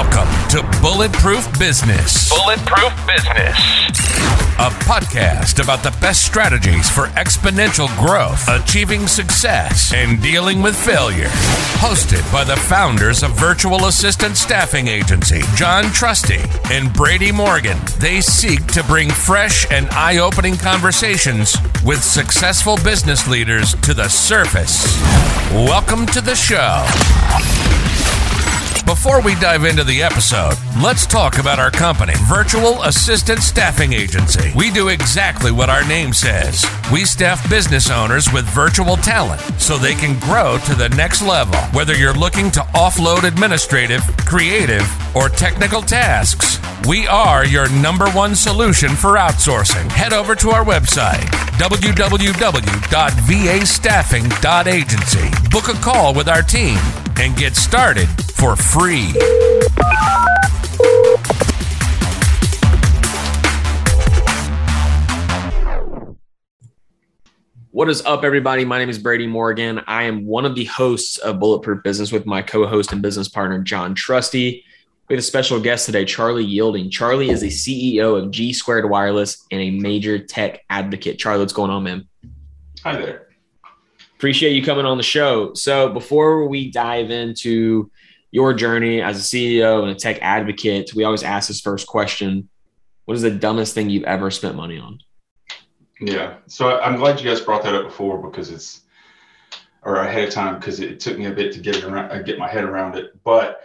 Welcome to Bulletproof Business. Bulletproof Business. A podcast about the best strategies for exponential growth, achieving success, and dealing with failure. Hosted by the founders of Virtual Assistant Staffing Agency, John Trusty and Brady Morgan. They seek to bring fresh and eye opening conversations with successful business leaders to the surface. Welcome to the show. Before we dive into the episode, let's talk about our company, Virtual Assistant Staffing Agency. We do exactly what our name says. We staff business owners with virtual talent so they can grow to the next level. Whether you're looking to offload administrative, creative, or technical tasks, we are your number one solution for outsourcing. Head over to our website, www.vastaffing.agency. Book a call with our team and get started for free. What is up, everybody? My name is Brady Morgan. I am one of the hosts of Bulletproof Business with my co host and business partner, John Trusty. We have a special guest today, Charlie Yielding. Charlie is the CEO of G Squared Wireless and a major tech advocate. Charlie, what's going on, man? Hi there. Appreciate you coming on the show. So, before we dive into your journey as a CEO and a tech advocate, we always ask this first question What is the dumbest thing you've ever spent money on? Yeah. So I'm glad you guys brought that up before because it's, or ahead of time because it took me a bit to get it around, uh, get my head around it. But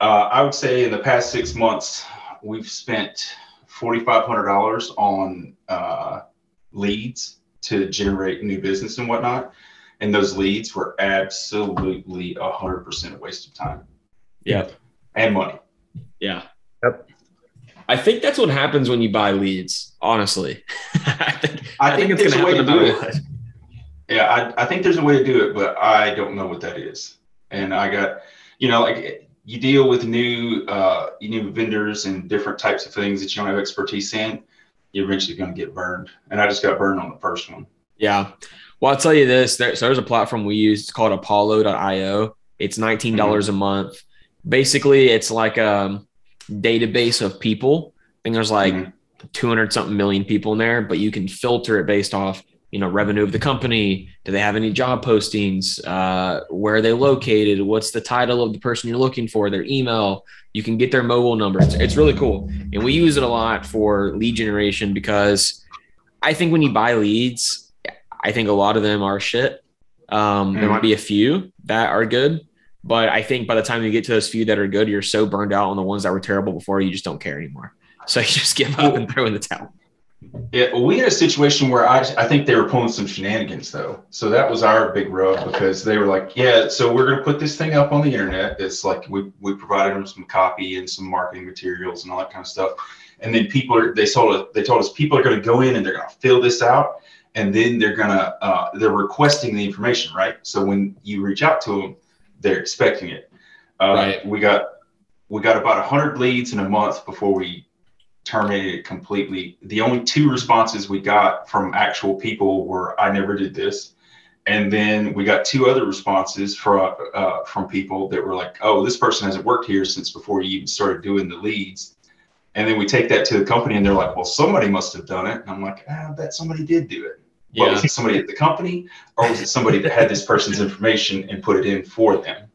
uh, I would say in the past six months, we've spent $4,500 on uh, leads to generate new business and whatnot. And those leads were absolutely 100% a waste of time. Yep. And money. Yeah. Yep. I think that's what happens when you buy leads, honestly. I think, I think there's a way to do it. lot. Yeah, I, I think there's a way to do it, but I don't know what that is. And I got, you know, like you deal with new, uh, new vendors and different types of things that you don't have expertise in. You're eventually going to get burned. And I just got burned on the first one. Yeah. Well, I'll tell you this. There, so there's a platform we use. It's called Apollo.io. It's $19 a month. Basically, it's like a database of people. I think there's like Mhm. 200 something million people in there, but you can filter it based off, you know, revenue of the company. Do they have any job postings? Uh, where are they located? What's the title of the person you're looking for? Their email. You can get their mobile number. It's, it's really cool. And we use it a lot for lead generation because I think when you buy leads, I think a lot of them are shit. Um, There Mhm. might be a few that are good, but I think by the time you get to those few that are good, you're so burned out on the ones that were terrible before, you just don't care anymore. So you just give up and throw in the towel. Yeah, we had a situation where I, I think they were pulling some shenanigans though. So that was our big rub because they were like, yeah, so we're going to put this thing up on the internet. It's like we, we provided them some copy and some marketing materials and all that kind of stuff. And then people are, they told us, they told us people are going to go in and they're going to fill this out. And then they're going to, uh, they're requesting the information, right? So when you reach out to them, they're expecting it. Uh, Right. We got, we got about hundred leads in a month before we terminated it completely. The only two responses we got from actual people were, "I never did this," and then we got two other responses from uh, from people that were like, "Oh, this person hasn't worked here since before you even started doing the leads." And then we take that to the company, and they're like, "Well, somebody must have done it." And I'm like, ah, "I bet somebody did do it." Well, Yeah. was it somebody at the company, or was it somebody that had this person's information and put it in for them?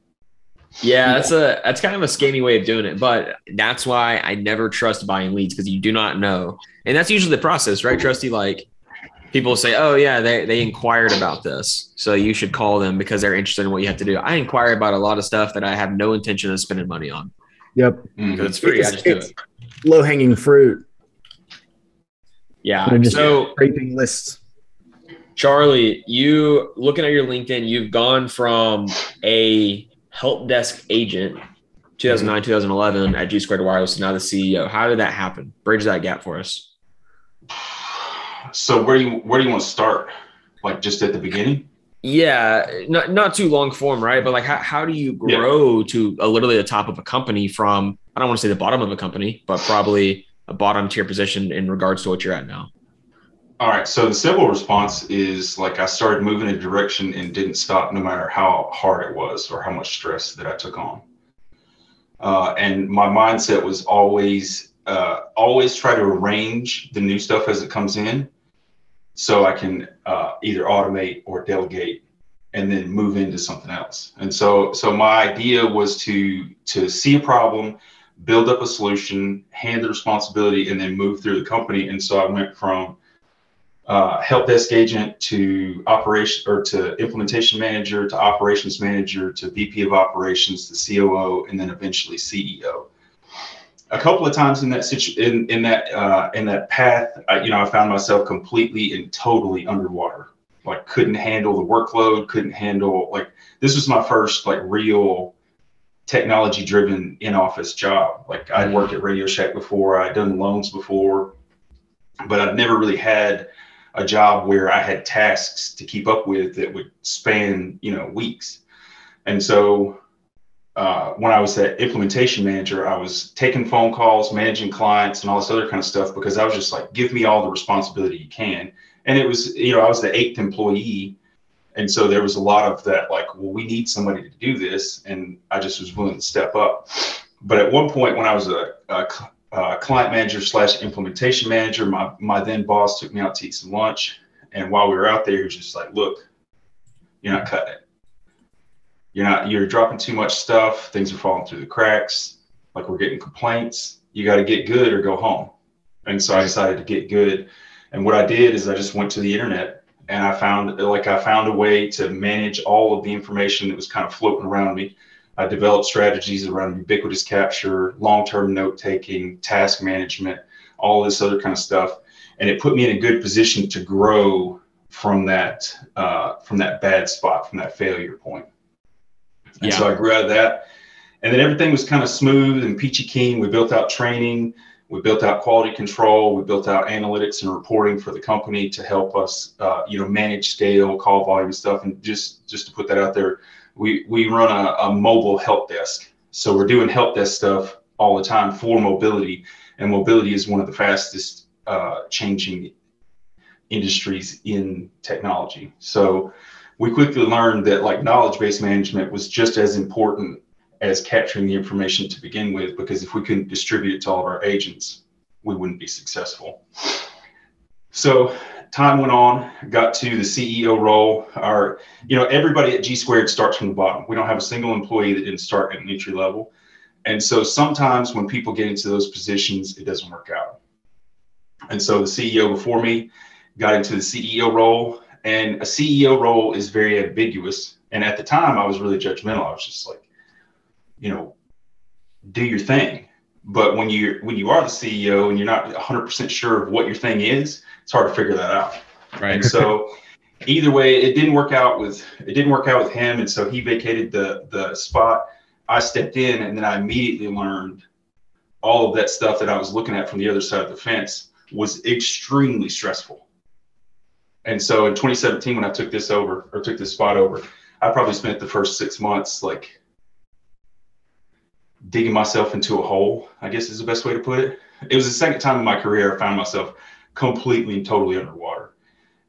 Yeah, that's a that's kind of a scammy way of doing it, but that's why I never trust buying leads because you do not know, and that's usually the process, right, Trusty? Like people say, "Oh yeah, they they inquired about this, so you should call them because they're interested in what you have to do." I inquire about a lot of stuff that I have no intention of spending money on Yep. Mhm. because it's free. I just do it. Low hanging fruit. Yeah. They're just So scraping lists. Charlie, you looking at your LinkedIn, you've gone from a help desk agent, 2009, mm-hmm. 2011 at G Squared Wireless, to now the CEO. How did that happen? Bridge that gap for us. So where do you where do you want to start? Like just at the beginning? Yeah, not not too long form, right? But like, how, how do you Yeah. grow to a, literally the top of a company from? I don't want to say the bottom of a company, but probably a bottom tier position in regards to what you're at now. All right. So the simple response is like I started moving in a direction and didn't stop no matter how hard it was or how much stress that I took on. Uh, and my mindset was always, uh, always try to arrange the new stuff as it comes in so I can uh, either automate or delegate and then move into something else. And so, so my idea was to, to see a problem, build up a solution, hand the responsibility, and then move through the company. And so I went from uh, help desk agent to operation or to implementation manager to operations manager to VP of operations to COO and then eventually CEO. A couple of times in that situ- in, in that uh, in that path, I, you know, I found myself completely and totally underwater. Like couldn't handle the workload, couldn't handle like this was my first like real technology driven in office job. Like I'd worked at Radio Shack before, I'd done loans before, but I'd never really had a job where I had tasks to keep up with that would span, you know, weeks. And so uh, when I was that implementation manager, I was taking phone calls, managing clients, and all this other kind of stuff because I was just like, give me all the responsibility you can. And it was, you know, I was the eighth employee. And so there was a lot of that, like, well, we need somebody to do this. And I just was willing to step up. But at one point, when I was a, a uh, client manager slash implementation manager. My my then boss took me out to eat some lunch, and while we were out there, he was just like, "Look, you're not cutting it. You're not. You're dropping too much stuff. Things are falling through the cracks. Like we're getting complaints. You got to get good or go home." And so I decided to get good. And what I did is I just went to the internet and I found like I found a way to manage all of the information that was kind of floating around me I developed strategies around ubiquitous capture, long-term note-taking, task management, all this other kind of stuff, and it put me in a good position to grow from that uh, from that bad spot, from that failure point. And yeah. so I grew out of that, and then everything was kind of smooth and peachy keen. We built out training, we built out quality control, we built out analytics and reporting for the company to help us, uh, you know, manage scale, call volume stuff, and just just to put that out there we we run a, a mobile help desk. So we're doing help desk stuff all the time for mobility, and mobility is one of the fastest uh, changing industries in technology. So we quickly learned that like knowledge base management was just as important as capturing the information to begin with, because if we couldn't distribute it to all of our agents, we wouldn't be successful. So time went on, got to the CEO role. Our, you know, everybody at G Squared starts from the bottom. We don't have a single employee that didn't start at an entry level. And so sometimes when people get into those positions, it doesn't work out. And so the CEO before me got into the CEO role, and a CEO role is very ambiguous. And at the time, I was really judgmental. I was just like, you know, do your thing. But when you when you are the CEO and you're not 100% sure of what your thing is, it's hard to figure that out. Right. And so either way, it didn't work out with it didn't work out with him, and so he vacated the the spot. I stepped in, and then I immediately learned all of that stuff that I was looking at from the other side of the fence was extremely stressful. And so in 2017, when I took this over or took this spot over, I probably spent the first six months like digging myself into a hole, I guess is the best way to put it. It was the second time in my career I found myself completely and totally underwater.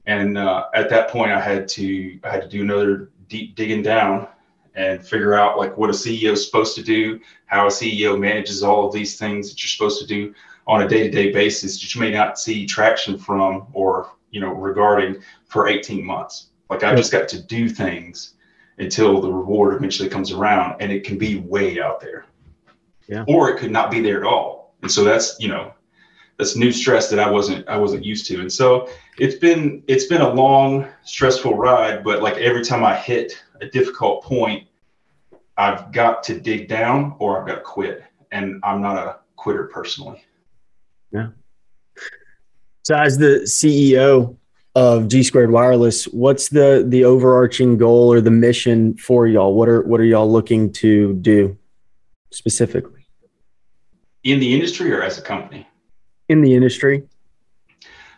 And uh, at that point, I had to I had to do another deep digging down and figure out like what a CEO is supposed to do, how a CEO manages all of these things that you're supposed to do on a day-to-day basis that you may not see traction from or you know regarding for 18 months. Like I just got to do things until the reward eventually comes around, and it can be way out there, yeah. or it could not be there at all. And so that's you know that's new stress that I wasn't I wasn't used to. And so it's been it's been a long, stressful ride, but like every time I hit a difficult point, I've got to dig down or I've got to quit. And I'm not a quitter personally. Yeah. So as the CEO of G Squared Wireless, what's the the overarching goal or the mission for y'all? What are what are y'all looking to do specifically? In the industry or as a company? In the industry?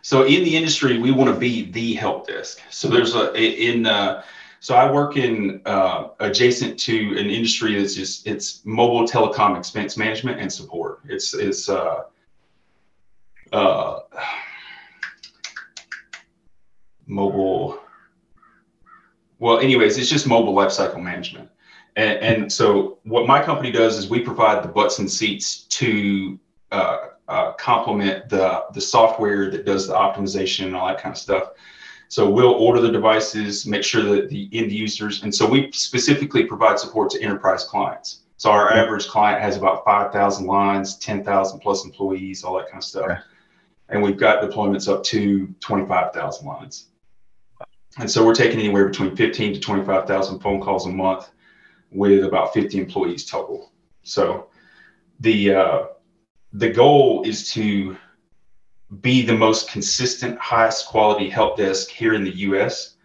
So in the industry, we want to be the help desk. So there's a in uh, so I work in uh, adjacent to an industry that's just it's mobile telecom expense management and support. It's it's uh, uh, mobile. Well, anyways, it's just mobile lifecycle management. And, and so what my company does is we provide the butts and seats to uh, uh, complement the the software that does the optimization and all that kind of stuff. So we'll order the devices, make sure that the end users, and so we specifically provide support to enterprise clients. So our average client has about 5,000 lines, 10,000 plus employees, all that kind of stuff. And we've got deployments up to 25,000 lines. And so we're taking anywhere between 15 to 25,000 phone calls a month with about 50 employees total. So the uh, the goal is to be the most consistent, highest quality help desk here in the U.S.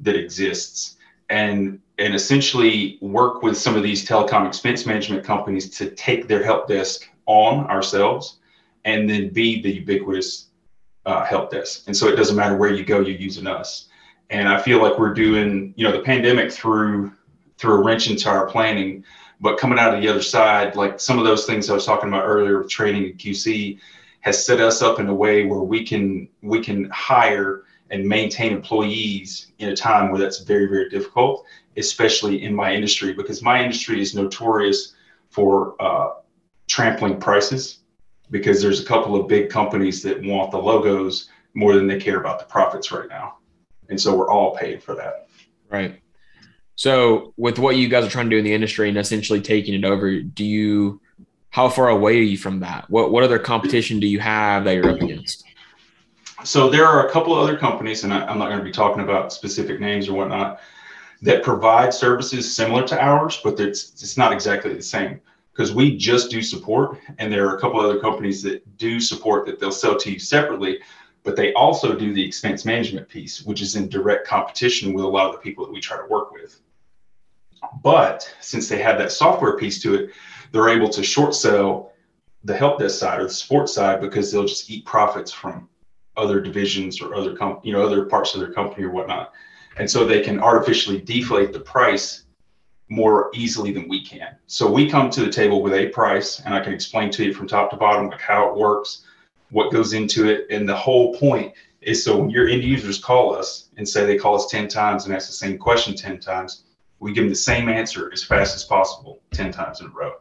that exists, and and essentially work with some of these telecom expense management companies to take their help desk on ourselves, and then be the ubiquitous uh, help desk. And so it doesn't matter where you go, you're using us. And I feel like we're doing, you know, the pandemic through threw a wrench into our planning. But coming out of the other side, like some of those things I was talking about earlier with training and QC, has set us up in a way where we can we can hire and maintain employees in a time where that's very very difficult, especially in my industry because my industry is notorious for uh, trampling prices because there's a couple of big companies that want the logos more than they care about the profits right now, and so we're all paid for that. Right. So, with what you guys are trying to do in the industry and essentially taking it over, do you? How far away are you from that? What what other competition do you have that you're up against? So there are a couple of other companies, and I, am not going to be talking about specific names or whatnot, that provide services similar to ours, but it's it's not exactly the same because we just do support, and there are a couple of other companies that do support that they'll sell to you separately, but they also do the expense management piece, which is in direct competition with a lot of the people that we try to work with. But since they have that software piece to it, they're able to short sell the help desk side or the support side because they'll just eat profits from other divisions or other com- you know other parts of their company or whatnot. And so they can artificially deflate the price more easily than we can. So we come to the table with a price and I can explain to you from top to bottom like how it works, what goes into it, and the whole point is so when your end users call us and say they call us 10 times and ask the same question 10 times, we give them the same answer as fast as possible 10 times in a row.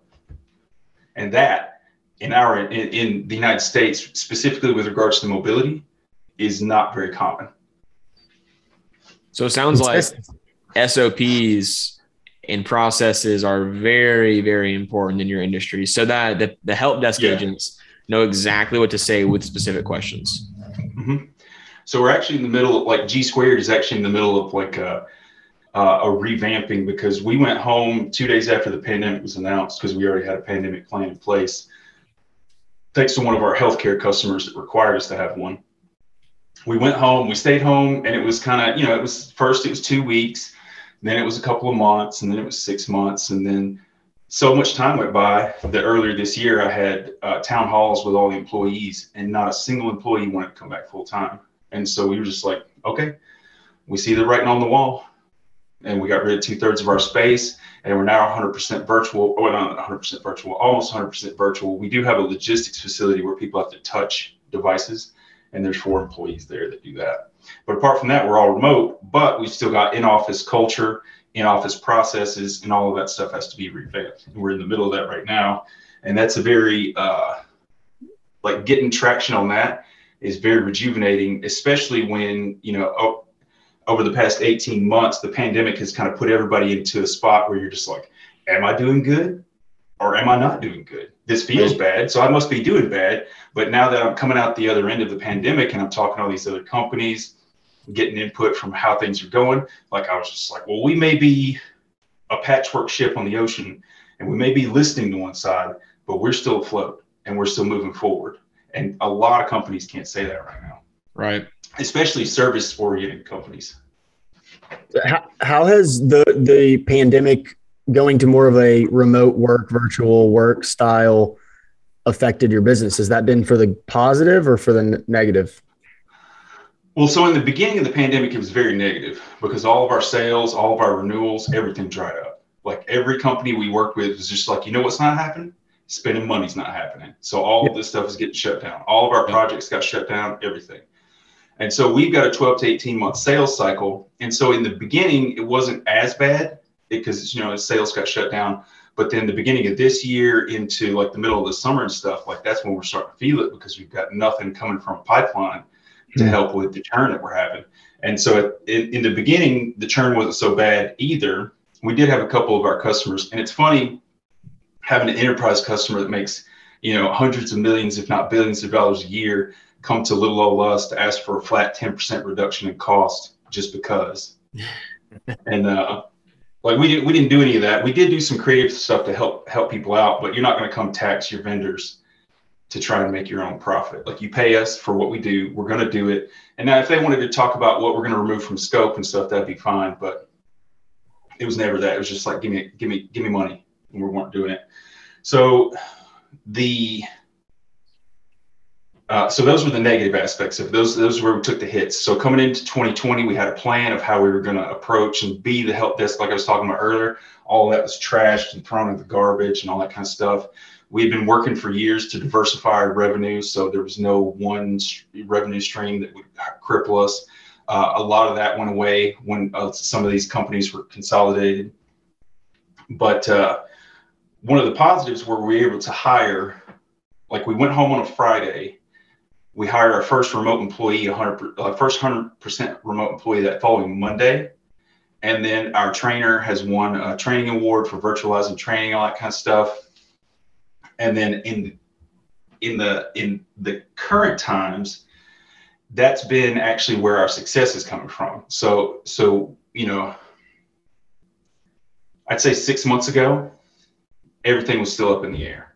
And that in our in, in the united states specifically with regards to mobility is not very common. So it sounds like sops and processes are very very important in your industry. So that the, the help desk yeah. agents know exactly what to say with specific questions mm-hmm. so we're actually in the middle of like g squared is actually in the middle of like a a revamping because we went home two days after the pandemic was announced because we already had a pandemic plan in place. Thanks to one of our healthcare customers that required us to have one. We went home, we stayed home, and it was kind of, you know, it was first it was two weeks, then it was a couple of months, and then it was six months. And then so much time went by that earlier this year I had uh, town halls with all the employees, and not a single employee wanted to come back full time. And so we were just like, okay, we see the writing on the wall and we got rid of two thirds of our space, and we're now 100% virtual. Well, not 100% virtual, almost 100% virtual. We do have a logistics facility where people have to touch devices, and there's four employees there that do that. But apart from that, we're all remote, but we've still got in-office culture, in-office processes, and all of that stuff has to be revamped. And we're in the middle of that right now, and that's a very uh, like getting traction on that is very rejuvenating, especially when you know. Over the past 18 months, the pandemic has kind of put everybody into a spot where you're just like, am I doing good or am I not doing good? This feels bad, so I must be doing bad. But now that I'm coming out the other end of the pandemic and I'm talking to all these other companies, getting input from how things are going, like I was just like, well, we may be a patchwork ship on the ocean and we may be listening to one side, but we're still afloat and we're still moving forward. And a lot of companies can't say that right now. Right especially service oriented companies. How, how has the the pandemic going to more of a remote work, virtual work style affected your business? Has that been for the positive or for the negative? Well, so in the beginning of the pandemic, it was very negative because all of our sales, all of our renewals, everything dried up. Like every company we worked with was just like, you know what's not happening? Spending money's not happening. So all of this stuff is getting shut down. All of our projects got shut down, everything. And so we've got a 12 to 18 month sales cycle. And so in the beginning, it wasn't as bad because you know sales got shut down. But then the beginning of this year into like the middle of the summer and stuff, like that's when we're starting to feel it because we've got nothing coming from pipeline to help with the churn that we're having. And so in, in the beginning, the churn wasn't so bad either. We did have a couple of our customers, and it's funny having an enterprise customer that makes you know hundreds of millions, if not billions of dollars a year, come to little old us to ask for a flat 10% reduction in cost just because. and uh, like we didn't we didn't do any of that. We did do some creative stuff to help help people out, but you're not going to come tax your vendors to try and make your own profit. Like you pay us for what we do, we're going to do it. And now if they wanted to talk about what we're going to remove from scope and stuff, that'd be fine. But it was never that. It was just like give me give me give me money, and we weren't doing it. So the uh, so those were the negative aspects of those. Those were where we took the hits. So coming into 2020, we had a plan of how we were going to approach and be the help desk, like I was talking about earlier. All that was trashed and thrown in the garbage and all that kind of stuff. We had been working for years to diversify our revenue, so there was no one revenue stream that would cripple us. Uh, a lot of that went away when uh, some of these companies were consolidated. But uh, one of the positives were we were able to hire, like we went home on a Friday we hired our first remote employee, 100 uh, first 100% remote employee that following Monday. And then our trainer has won a training award for virtualizing training, all that kind of stuff. And then in in the in the current times, that's been actually where our success is coming from. So so you know, I'd say six months ago, everything was still up in the air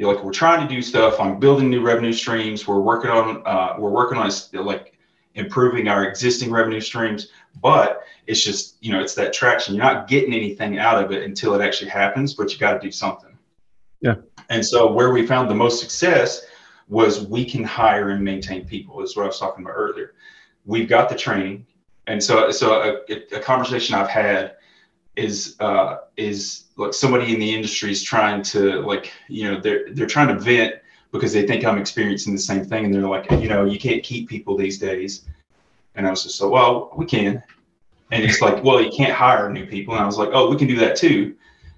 you know, like we're trying to do stuff on building new revenue streams. We're working on uh, we're working on like improving our existing revenue streams, but it's just you know it's that traction. You're not getting anything out of it until it actually happens, but you got to do something. Yeah. And so where we found the most success was we can hire and maintain people. Is what I was talking about earlier. We've got the training, and so so a, a conversation I've had is uh, is like somebody in the industry is trying to like you know they're they're trying to vent because they think I'm experiencing the same thing and they're like you know you can't keep people these days. And I was just like, well we can. And it's like well you can't hire new people. And I was like oh we can do that too.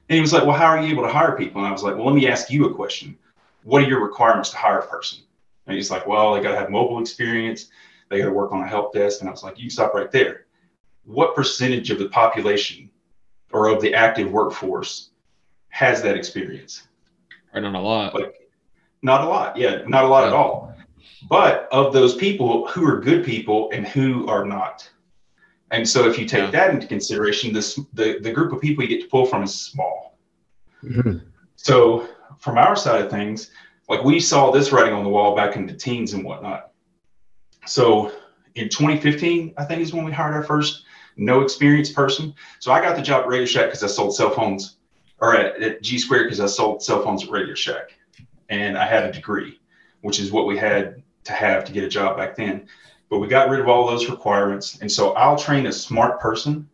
And he was like well how are you able to hire people? And I was like well let me ask you a question. What are your requirements to hire a person? And he's like well they got to have mobile experience. They got to work on a help desk. And I was like you stop right there. What percentage of the population or of the active workforce has that experience. Right, not a lot. Like, not a lot. Yeah, not a lot yeah. at all. But of those people, who are good people and who are not. And so, if you take yeah. that into consideration, this the the group of people you get to pull from is small. Mm-hmm. So, from our side of things, like we saw this writing on the wall back in the teens and whatnot. So, in 2015, I think is when we hired our first no experienced person. So I got the job at Radio Shack because I sold cell phones, or at, at G Square because I sold cell phones at Radio Shack, and I had a degree, which is what we had to have to get a job back then. But we got rid of all those requirements, and so I'll train a smart person,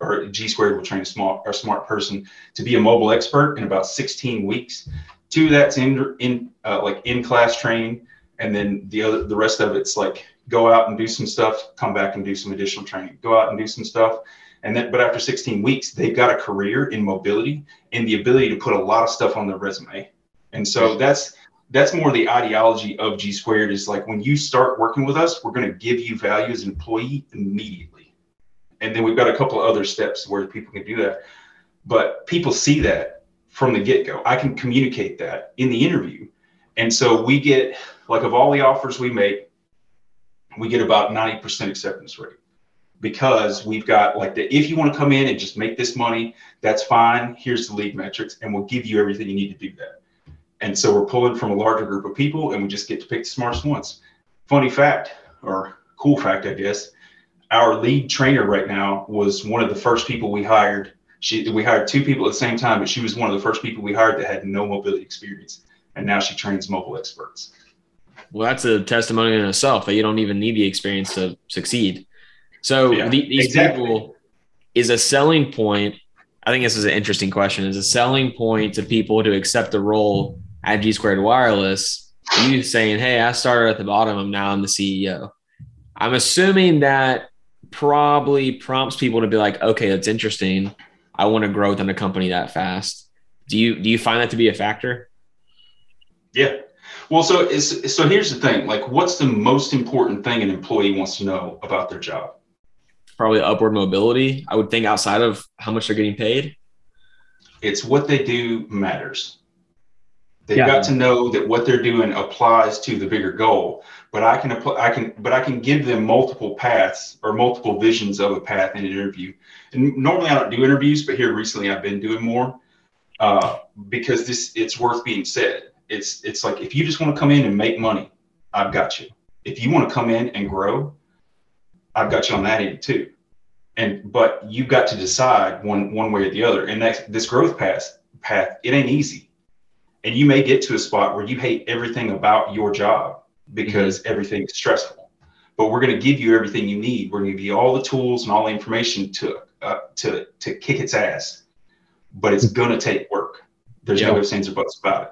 or G Squared will train a smart a smart person to be a mobile expert in about 16 weeks. Two that's in in uh, like in class training, and then the other the rest of it's like go out and do some stuff, come back and do some additional training, go out and do some stuff. And then, but after 16 weeks, they've got a career in mobility and the ability to put a lot of stuff on their resume. And so that's that's more the ideology of G squared is like when you start working with us, we're going to give you value as an employee immediately. And then we've got a couple of other steps where people can do that. But people see that from the get go. I can communicate that in the interview. And so we get like of all the offers we make, we get about 90% acceptance rate because we've got like the if you want to come in and just make this money, that's fine. Here's the lead metrics, and we'll give you everything you need to do that. And so we're pulling from a larger group of people, and we just get to pick the smartest ones. Funny fact, or cool fact, I guess, our lead trainer right now was one of the first people we hired. She we hired two people at the same time, but she was one of the first people we hired that had no mobility experience, and now she trains mobile experts. Well, that's a testimony in itself that you don't even need the experience to succeed. So yeah, the, these exactly. people is a selling point. I think this is an interesting question. Is a selling point to people to accept the role at G Squared Wireless? You saying, "Hey, I started at the bottom. I'm now I'm the CEO." I'm assuming that probably prompts people to be like, "Okay, that's interesting. I want to grow within a company that fast. Do you do you find that to be a factor? Yeah. Well, so is so here's the thing. Like, what's the most important thing an employee wants to know about their job? Probably upward mobility. I would think outside of how much they're getting paid. It's what they do matters. They've yeah. got to know that what they're doing applies to the bigger goal. But I can apply, I can, but I can give them multiple paths or multiple visions of a path in an interview. And normally I don't do interviews, but here recently I've been doing more uh, because this it's worth being said. It's it's like if you just want to come in and make money, I've got you. If you want to come in and grow, I've got you on that end too. And but you've got to decide one one way or the other. And that this growth path path it ain't easy and you may get to a spot where you hate everything about your job because mm-hmm. everything is stressful. But we're going to give you everything you need. We're going to give you all the tools and all the information to uh, to to kick its ass. But it's going to take work. There's no ifs, ands, or buts about it.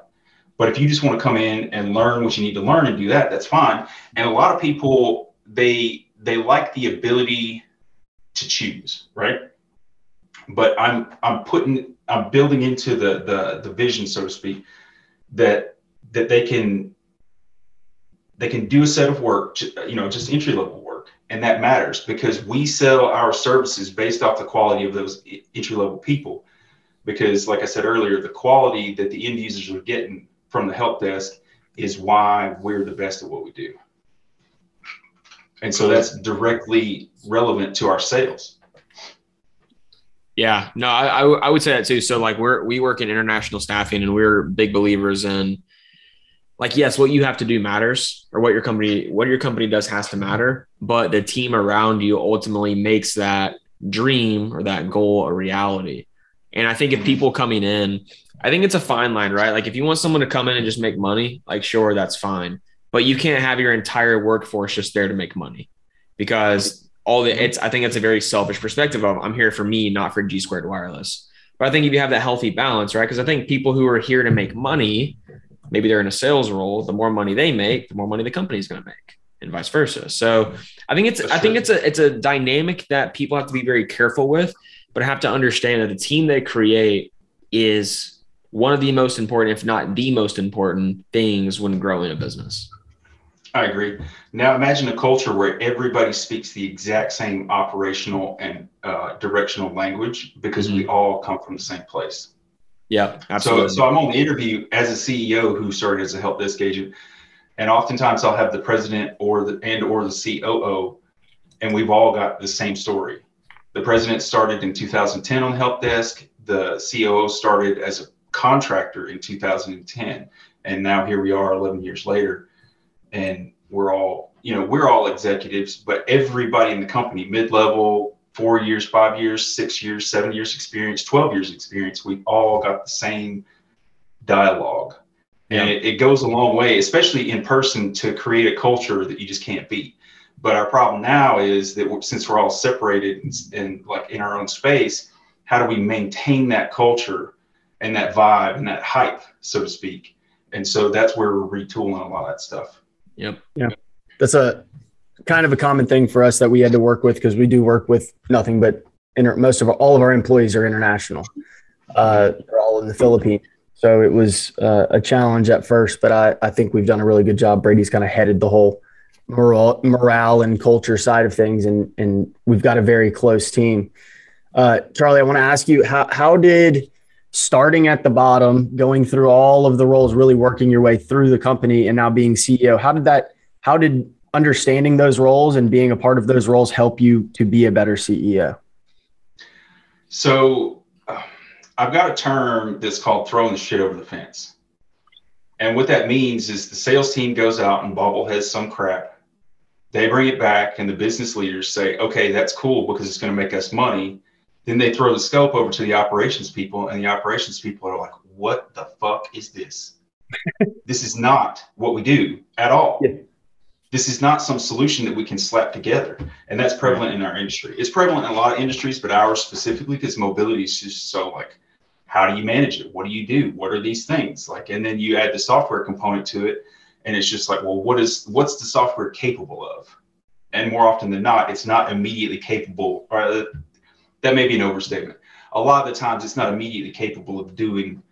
But if you just want to come in and learn what you need to learn and do that, that's fine. And a lot of people they they like the ability to choose, right? But I'm I'm putting I'm building into the the the vision, so to speak, that that they can they can do a set of work, you know, just entry level work, and that matters because we sell our services based off the quality of those entry level people. Because, like I said earlier, the quality that the end users are getting from the help desk is why we're the best at what we do. And so that's directly relevant to our sales. Yeah, no, I, I would say that too. So like we're we work in international staffing, and we're big believers in like yes, what you have to do matters, or what your company what your company does has to matter, but the team around you ultimately makes that dream or that goal a reality. And I think if people coming in, I think it's a fine line, right? Like if you want someone to come in and just make money, like sure, that's fine. But you can't have your entire workforce just there to make money because all the it's I think it's a very selfish perspective of I'm here for me, not for G squared wireless. But I think if you have that healthy balance, right? Because I think people who are here to make money, maybe they're in a sales role, the more money they make, the more money the company is going to make, and vice versa. So I think it's I think it's a it's a dynamic that people have to be very careful with, but have to understand that the team they create is one of the most important, if not the most important things when growing a business. I agree. Now imagine a culture where everybody speaks the exact same operational and uh, directional language because mm-hmm. we all come from the same place. Yeah, absolutely. So, so I'm on the interview as a CEO who started as a help desk agent, and oftentimes I'll have the president or the and or the COO, and we've all got the same story. The president started in 2010 on help desk. The COO started as a contractor in 2010, and now here we are 11 years later and we're all you know we're all executives but everybody in the company mid-level four years five years six years seven years experience 12 years experience we've all got the same dialogue yeah. and it, it goes a long way especially in person to create a culture that you just can't beat but our problem now is that since we're all separated and, and like in our own space how do we maintain that culture and that vibe and that hype so to speak and so that's where we're retooling a lot of that stuff Yep. Yeah. That's a kind of a common thing for us that we had to work with because we do work with nothing but inter- most of our, all of our employees are international. Uh, they're all in the Philippines. So it was uh, a challenge at first, but I, I think we've done a really good job. Brady's kind of headed the whole morale, morale and culture side of things, and and we've got a very close team. Uh, Charlie, I want to ask you how how did starting at the bottom, going through all of the roles, really working your way through the company and now being CEO. How did that, how did understanding those roles and being a part of those roles help you to be a better CEO? So uh, I've got a term that's called throwing the shit over the fence. And what that means is the sales team goes out and bobbleheads some crap. They bring it back, and the business leaders say, okay, that's cool because it's going to make us money. Then they throw the scope over to the operations people, and the operations people are like, what the fuck is this? this is not what we do at all. Yeah. This is not some solution that we can slap together. And that's prevalent in our industry. It's prevalent in a lot of industries, but ours specifically, because mobility is just so like, how do you manage it? What do you do? What are these things? Like, and then you add the software component to it. And it's just like, well, what is what's the software capable of? And more often than not, it's not immediately capable, or uh, that may be an overstatement. a lot of the times it's not immediately capable of doing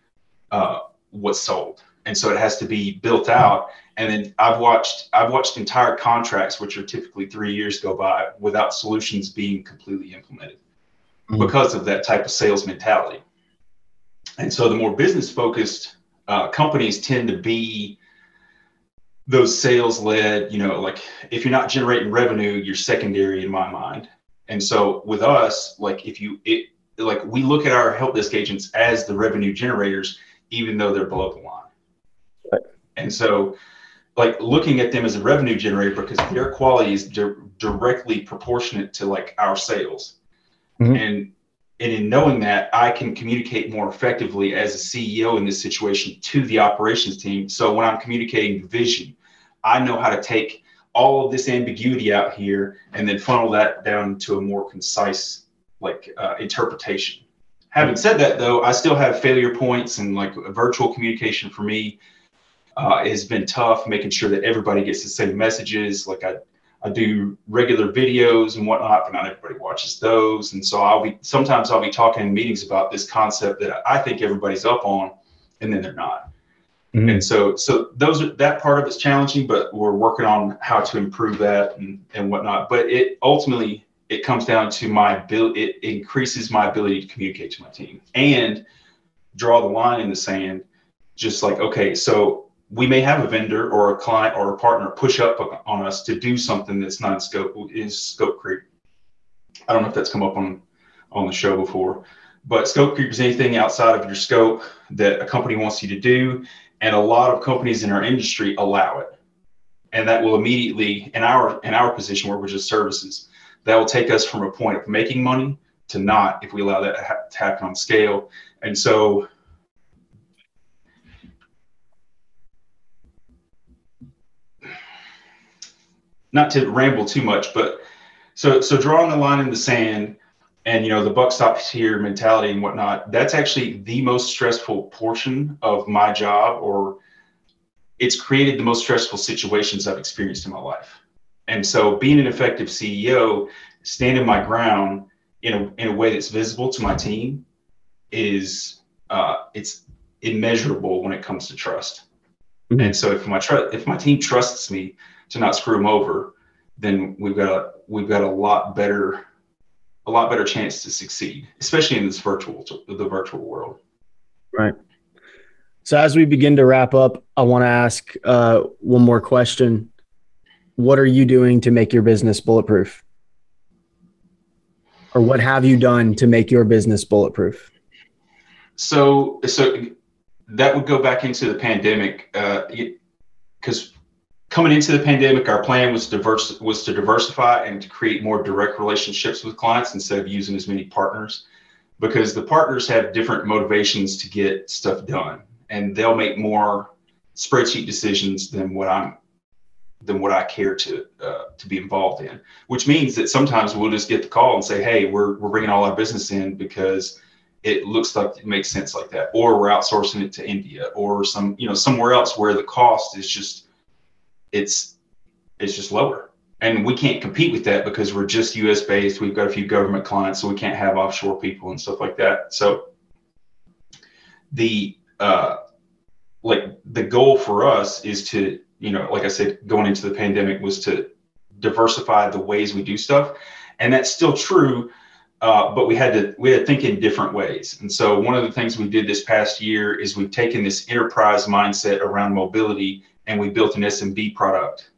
uh, what's sold and so it has to be built out and then i've watched i've watched entire contracts which are typically three years go by without solutions being completely implemented mm-hmm. because of that type of sales mentality and so the more business focused uh, companies tend to be those sales led you know like if you're not generating revenue you're secondary in my mind and so with us like if you it like we look at our help desk agents as the revenue generators even though they're below the line Right. and so, like looking at them as a revenue generator because their quality is di- directly proportionate to like our sales. Mm-hmm. And and in knowing that, I can communicate more effectively as a CEO in this situation to the operations team. So when I'm communicating vision, I know how to take all of this ambiguity out here and then funnel that down to a more concise like uh, interpretation. Having said that, though, I still have failure points and like virtual communication for me uh, has been tough making sure that everybody gets the same messages. Like I, I do regular videos and whatnot, but not everybody watches those. And so I'll be sometimes I'll be talking in meetings about this concept that I think everybody's up on, and then they're not. Mm-hmm. And so, so those are that part of it's challenging, but we're working on how to improve that and, and whatnot. But it ultimately it comes down to my ability. It increases my ability to communicate to my team and draw the line in the sand. Just like okay, so we may have a vendor or a client or a partner push up on us to do something that's not in scope is scope creep. I don't know if that's come up on on the show before, but scope creep is anything outside of your scope that a company wants you to do, and a lot of companies in our industry allow it, and that will immediately in our in our position where we're just services, that will take us from a point of making money to not if we allow that to happen on scale, and so not to ramble too much, but so so drawing the line in the sand and you know the buck stops here mentality and whatnot that's actually the most stressful portion of my job or it's created the most stressful situations i've experienced in my life and so being an effective ceo standing my ground in a, in a way that's visible to my team is uh, it's immeasurable when it comes to trust mm-hmm. and so if my tr- if my team trusts me to not screw them over, then we've got a, we've got a lot better a lot better chance to succeed, especially in this virtual the virtual world. Right. So as we begin to wrap up, I want to ask uh, one more question. What are you doing to make your business bulletproof? Or what have you done to make your business bulletproof? So, so that would go back into the pandemic, because uh, coming into the pandemic, our plan was diverse was to diversify and to create more direct relationships with clients instead of using as many partners, because the partners have different motivations to get stuff done, and they'll make more spreadsheet decisions than what I'm than what I care to uh, to be involved in. Which means that sometimes we'll just get the call and say, "Hey, we're we're bringing all our business in because." it looks like it makes sense like that or we're outsourcing it to india or some you know somewhere else where the cost is just it's it's just lower. And we can't compete with that because we're just us based we've got a few government clients so we can't have offshore people and stuff like that. So the uh like the goal for us is to you know like i said going into the pandemic was to diversify the ways we do stuff. And that's still true uh, but we had to we had to think in different ways. And so one of the things we did this past year is we've taken this enterprise mindset around mobility and we built an SMB product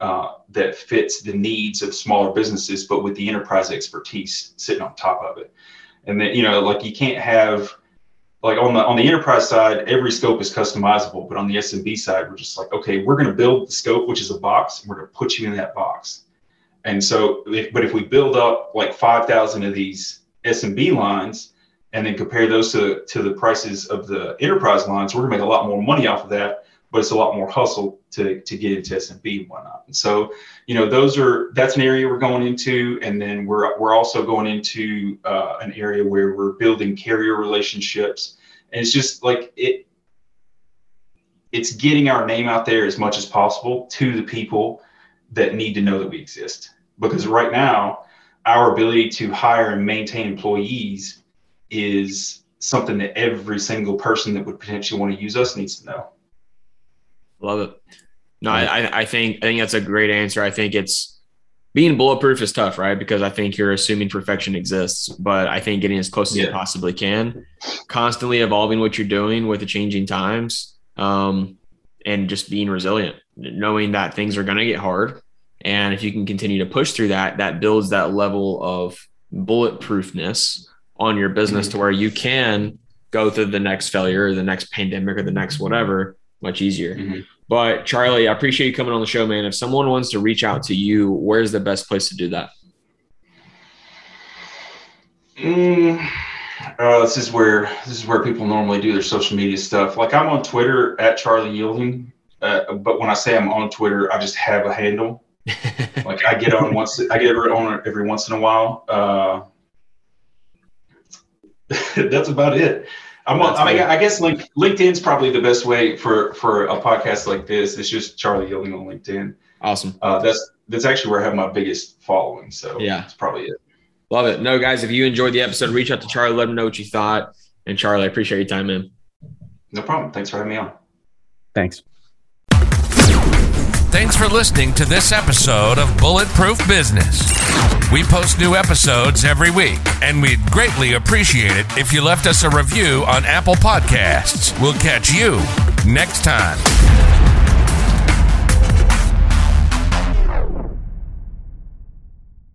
uh, that fits the needs of smaller businesses, but with the enterprise expertise sitting on top of it. And then, you know, like you can't have like on the on the enterprise side, every scope is customizable, but on the SMB side, we're just like, okay, we're going to build the scope, which is a box, and we're going to put you in that box. And so, if, but if we build up like 5,000 of these SMB lines and then compare those to, to the prices of the enterprise lines, we're going to make a lot more money off of that but it's a lot more hustle to, to get into SMB and whatnot. And so, you know, those are that's an area we're going into, and then we're we're also going into uh, an area where we're building carrier relationships, and it's just like it. It's getting our name out there as much as possible to the people that need to know that we exist. Because right now, our ability to hire and maintain employees is something that every single person that would potentially want to use us needs to know. Love it. No, I, I think I think that's a great answer. I think it's being bulletproof is tough, right? Because I think you're assuming perfection exists, but I think getting as close as Yeah. you possibly can, constantly evolving what you're doing with the changing times, um, and just being resilient, knowing that things are going to get hard, and if you can continue to push through that, that builds that level of bulletproofness on your business to where you can go through the next failure, or the next pandemic, or the next whatever much easier. Mhm. But Charlie, I appreciate you coming on the show, man. If someone wants to reach out to you, where's the best place to do that? Mm, uh, this is where this is where people normally do their social media stuff. Like I'm on Twitter at Charlie Yielding, uh, but when I say I'm on Twitter, I just have a handle. Like I get on once, I get on every once in a while. Uh, that's about it. I'm on, I mean. I guess link, LinkedIn's probably the best way for for a podcast like this. It's just Charlie Yielding on LinkedIn. awesome. Uh, that's that's actually where I have my biggest following. So Yeah. that's probably it. Love it. No, guys, if you enjoyed the episode, reach out to Charlie, let him know what you thought. And Charlie, I appreciate your time, man. No problem. Thanks for having me on. Thanks. Thanks for listening to this episode of Bulletproof Business. We post new episodes every week, and we'd greatly appreciate it if you left us a review on Apple Podcasts. We'll catch you next time.